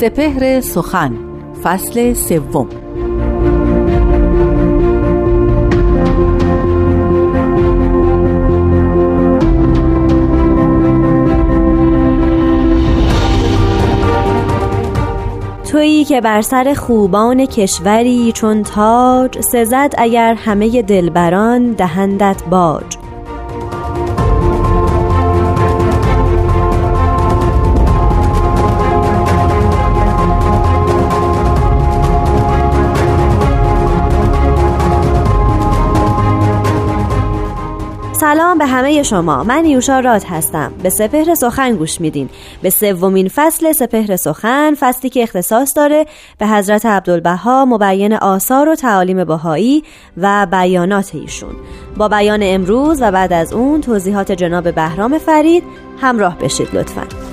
سپهر سخن فصل سوم. تویی که بر سر خوبان کشوری چون تاج سزد اگر همه دلبران دهندت باج. سلام به همه شما. من یوشا راد هستم. به سپهر سخن گوش میدین. به سومین فصل سپهر سخن فصلی که اختصاص داره به حضرت عبدالبها مبین آثار و تعالیم بهایی و بیانات ایشون. با بیان امروز و بعد از اون توضیحات جناب بهرام فرید همراه بشید لطفاً.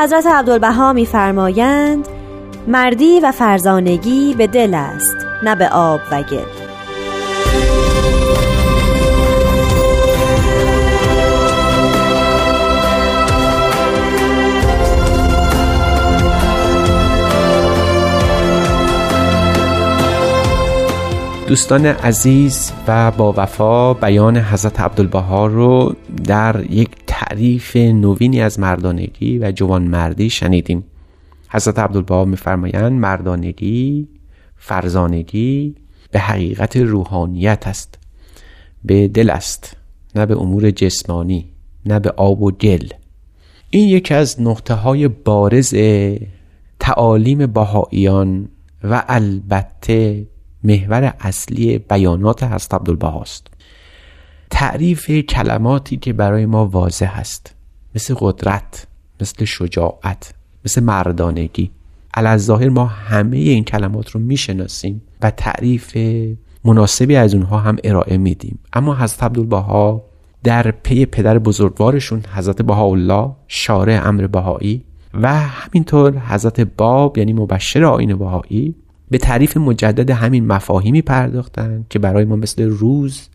حضرت عبدالبها میفرمایند مردی و فرزانگی به دل است نه به آب و گل. دوستان عزیز و با وفا بیان حضرت عبدالبها رو در یک تعریف نوینی از مردانگی و جوانمردی شنیدیم. حضرت عبدالبها میفرمایند مردانگی فرزانگی به حقیقت روحانیت است. به دل است نه به امور جسمانی نه به آب و گل. این یکی از نقطه های بارز تعالیم بهاییان و البته محور اصلی بیانات حضرت عبدالبهاست تعریف کلماتی که برای ما واضح است. مثل قدرت مثل شجاعت مثل مردانگی. ظاهر ما همه این کلمات رو می‌شناسیم و تعریف مناسبی از اونها هم ارائه میدیم. اما حضرت عبدالبها در پی پدر بزرگوارشون حضرت بهاءالله شارع امر بهایی و همینطور حضرت باب یعنی مبشر آین بهایی به تعریف مجدد همین مفاهیمی پرداختن که برای ما مثل روز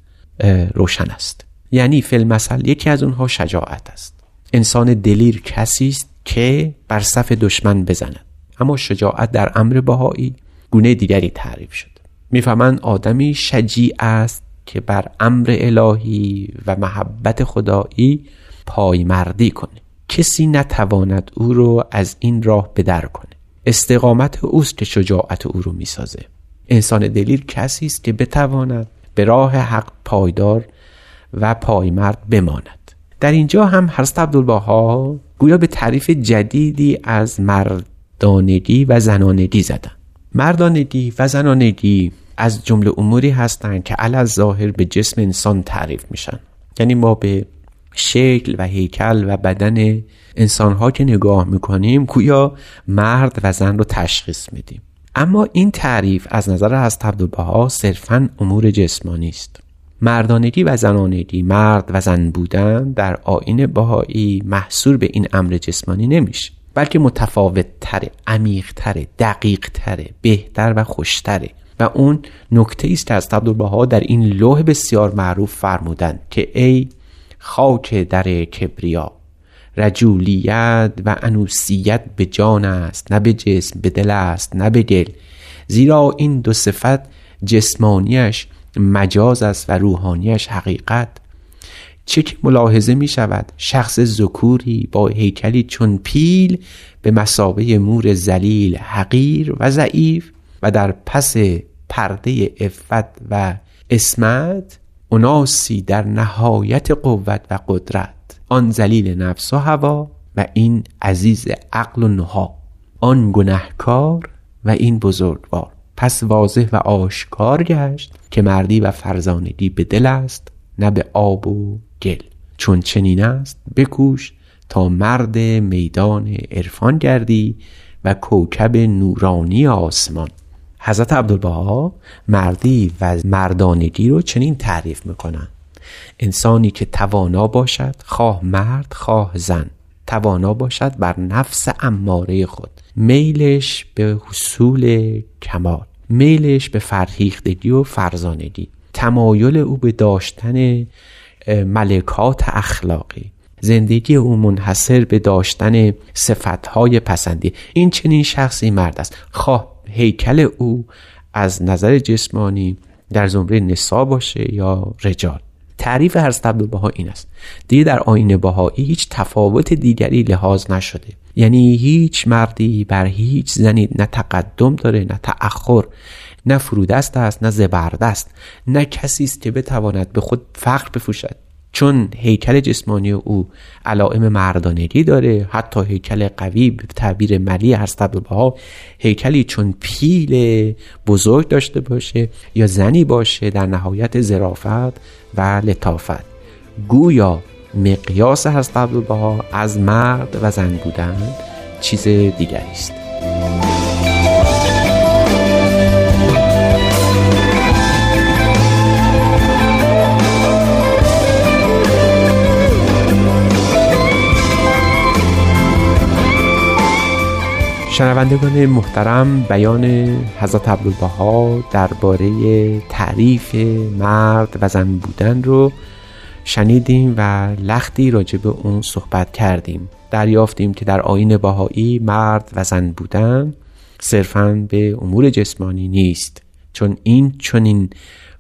روشن است. یعنی فیلم مثل یکی از اونها شجاعت است. انسان دلیر کسی است که بر صف دشمن بزند. اما شجاعت در امر بهایی گونه دیگری تعریف شد. می‌فهمند آدمی شجیع است که بر امر الهی و محبت خدایی پایمردی کنه. کسی نتواند او رو از این راه بدر کنه. استقامت اوست که شجاعت او رو می‌سازه. انسان دلیر کسی است که بتواند به راه حق پایدار و پایمرد بماند. در اینجا هم حضرت عبدالبها گویا به تعریف جدیدی از مردانگی و زنانگی زدن. مردانگی و زنانگی از جمله اموری هستند که علی ظاهر به جسم انسان تعریف میشن. یعنی ما به شکل و هیکل و بدن انسانها که نگاه می‌کنیم گویا مرد و زن رو تشخیص میدیم. اما این تعریف از نظر از عبدالبها صرفا امور جسمانی است. مردانگی و زنانگی مرد و زن بودن در آین بهایی محصور به این امر جسمانی نمیشه بلکه متفاوت تره عمیق تره دقیق تره بهتر و خوشتره. و اون نکته است که از عبدالبها در این لوح بسیار معروف فرمودند که ای خاک در کبریا رجولیت و انوسیت به جان است نه به جسم به دل است نه به دل. زیرا این دو صفت جسمانیش مجاز است و روحانیش حقیقت. چه که ملاحظه می شود شخص ذکوری با هیکلی چون پیل به مسابه مور زلیل حقیر و ضعیف و در پس پرده افت و اسمت اناسی در نهایت قوت و قدرت. آن زلیل نفس و هوا و این عزیز عقل و نها. آن گنهکار و این بزرگوار. پس واضح و آشکار گشت که مردی و فرزانگی به دل است نه به آب و گل. چون چنین است بکوش تا مرد میدان عرفان گردی و کوکب نورانی آسمان. حضرت عبدالبها مردی و مردانگی رو چنین تعریف می‌کنن انسانی که توانا باشد خواه مرد خواه زن. توانا باشد بر نفس اماره خود. میلش به حصول کمال. میلش به فرهیختگی و فرزانگی. تمایل او به داشتن ملکات اخلاقی. زندگی او منحصر به داشتن صفتهای پسندی. این چنین شخصی مرد است. خواه هیکل او از نظر جسمانی در زمره نسا باشه یا رجال. تعریف هر عبدالبها این است. دیگه در آین بهایی هیچ تفاوت دیگری لحاظ نشده. یعنی هیچ مردی بر هیچ زنی نه تقدم داره نه تأخر نه فرودست است نه زبردست نه کسی است که بتواند به خود فخر بفوشد چون هیکل جسمانی او علائم مردانگی داره حتی هیکل قوی به تعبیر ملی هست ها هیکلی چون پیل بزرگ داشته باشه یا زنی باشه در نهایت زرافت و لطافت. گویا مقیاس هست ها از مرد و زن بودن چیز دیگری است. شنوندگان محترم بیان حضرت عبدالبها درباره تعریف مرد و زن بودن رو شنیدیم و لختی راجع به اون صحبت کردیم. دریافتیم که در آین باهایی مرد و زن بودن صرفا به امور جسمانی نیست چون این چنین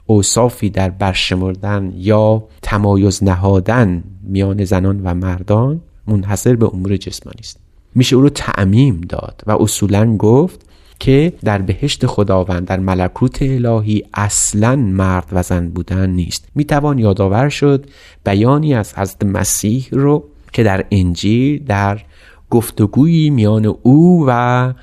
اوصافی در برشمردن یا تمایز نهادن میان زنان و مردان منحصر به امور جسمانی است. میشه او رو تعمیم داد و اصولا گفت که در بهشت خداوند در ملکوت الهی اصلا مرد و زن بودن نیست. می‌توان یادآور شد بیانی از حضرت مسیح رو که در انجیل در گفتگویی میان او و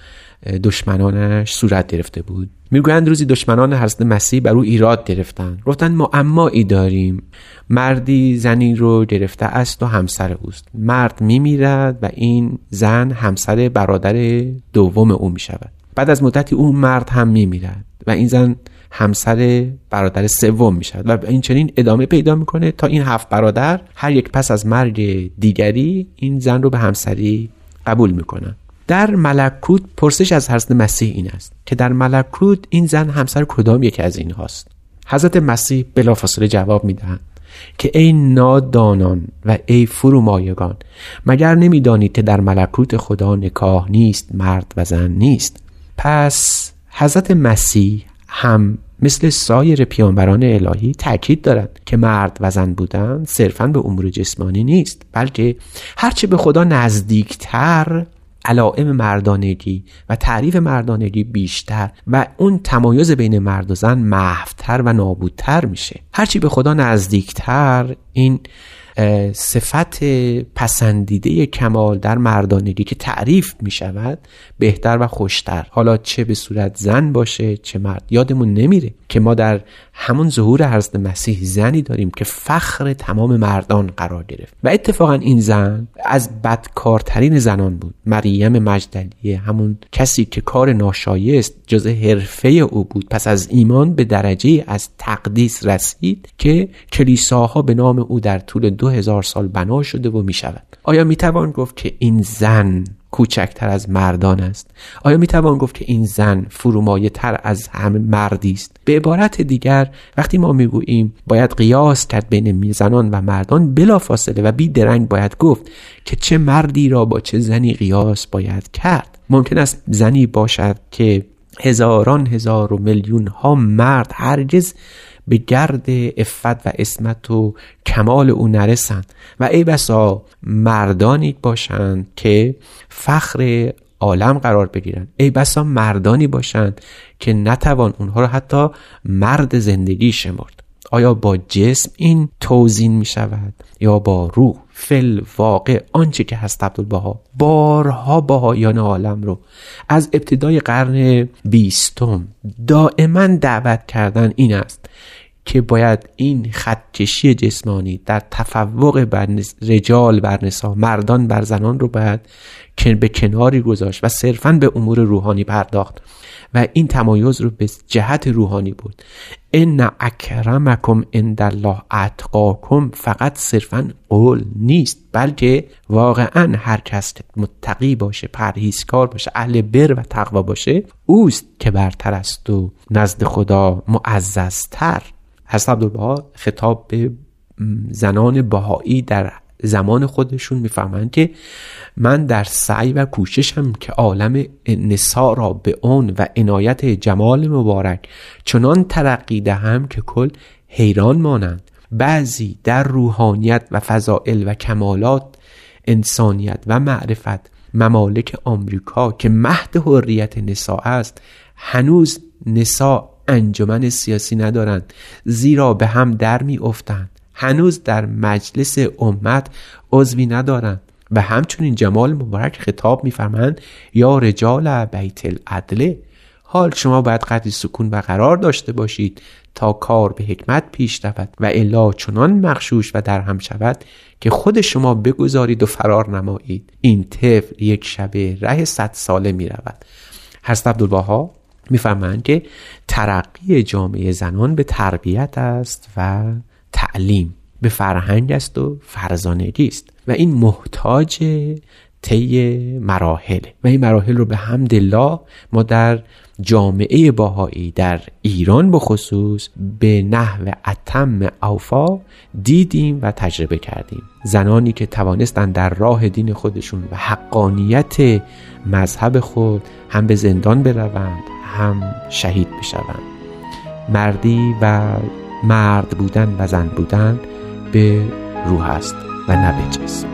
دشمنانش صورت گرفته بود. می‌گویند روزی دشمنان حضرت مسیح بر او ایراد گرفتن گفتن ما امایی داریم. مردی زنی رو گرفته است و همسر اوست. مرد میمیرد و این زن همسر برادر دوم او می‌شود. بعد از مدتی اون مرد هم میمیرد و این زن همسر برادر سوم می‌شود و این چنین ادامه پیدا می‌کنه تا این هفت برادر هر یک پس از مرگ دیگری این زن رو به همسری قبول می‌کنن. در ملکوت پرسش از حضرت مسیح این است که در ملکوت این زن همسر کدام یکی از این هاست حضرت مسیح بلافاصله جواب می‌دهند که ای نادانان و ای فرومایگان مگر نمی‌دانید که در ملکوت خدا نکاح نیست مرد و زن نیست؟ پس حضرت مسیح هم مثل سایر پیانبران الهی تاکید دارد که مرد و زن بودن صرفا به امور جسمانی نیست بلکه هرچه به خدا نزدیکتر علائم مردانگی و تعریف مردانگی بیشتر و اون تمایز بین مرد و زن محوتر و نابودتر میشه. هرچی به خدا نزدیکتر این صفت پسندیده کمال در مردانگی که تعریف می شود بهتر و خوشتر. حالا چه به صورت زن باشه چه مرد یادمون نمیره که ما در همون ظهور حضرت مسیح زنی داریم که فخر تمام مردان قرار گرفت. و اتفاقا این زن از بدکارترین زنان بود. مریم مجدلیه همون کسی که کار ناشایست جز حرفه او بود. پس از ایمان به درجه از تقدیس رسید که کلیساها به نام او در طول دو هزار سال بنا شده و می شود آیا می توان گفت که این زن کوچکتر از مردان است؟ آیا می توان گفت که این زن فرومایه تر از همه مردی است؟ به عبارت دیگر وقتی ما می‌گوییم باید قیاس کرد بین زنان و مردان بلا فاصله و بی درنگ باید گفت که چه مردی را با چه زنی قیاس باید کرد. ممکن است زنی باشد که هزاران هزار و میلیون ها مرد هرگز به گرد افت و اسمت و کمال او نرسند و ای بسا مردانی باشند که فخر عالم قرار بگیرند. ای بسا مردانی باشند که نتوان اونها رو حتی مرد زندگی شمرد. آیا با جسم این توزین می شود یا با روح؟ فل واقع آنچه که هست عبدالبها بارها باهایان عالم رو از ابتدای قرن بیستم دائما دعوت کردن این است که باید این خطکشی جسمانی در تفوق بر رجال بر نسا مردان بر زنان رو باید که به کناری گذاشت و صرفا به امور روحانی پرداخت. و این تمایز رو به جهت روحانی بود ان اکرمکم عند الله اتقاکم فقط صرفا قول نیست بلکه واقعا هر کس متقی باشه پرهیزکار باشه اهل بر و تقوا باشه اوست که برتر است و نزد خدا معززتر. حضرت عبدالبها خطاب به زنان بهایی در زمان خودشون می‌فهمند که من در سعی و کوششم که عالم نسا را به اون و عنایت جمال مبارک چنان ترقی دهم که کل حیران مانند. بعضی در روحانیت و فضائل و کمالات انسانیت و معرفت ممالک آمریکا که مهد حریت نسا است هنوز نسا انجمن سیاسی ندارند زیرا به هم در می افتند هنوز در مجلس امت عضوی ندارند و همچنین جمال مبارک خطاب میفرمند یا رجال بیت العدله حال شما باید قدری سکون و قرار داشته باشید تا کار به حکمت پیش رود و الا چنان مخشوش و در هم شود که خود شما بگذارید و فرار نمایید. این طفل یک شبه ره صد ساله می رود حضرت عبدالبها میفرمایند که ترقی جامعه زنان به تربیت است و تعلیم به فرهنگ است و فرزانگی است و این محتاج طی مراحل و این مراحل رو به حمد الله ما در جامعه باهایی در ایران به خصوص به نحو اتم اوفا دیدیم و تجربه کردیم. زنانی که توانستند در راه دین خودشون و حقانیت مذهب خود هم به زندان بروند هم شهید بشوند. مردی و مرد بودن و زن بودن به روح است و نه به جسم.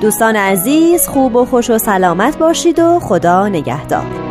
دوستان عزیز خوب و خوش و سلامت باشید و خدا نگهدار.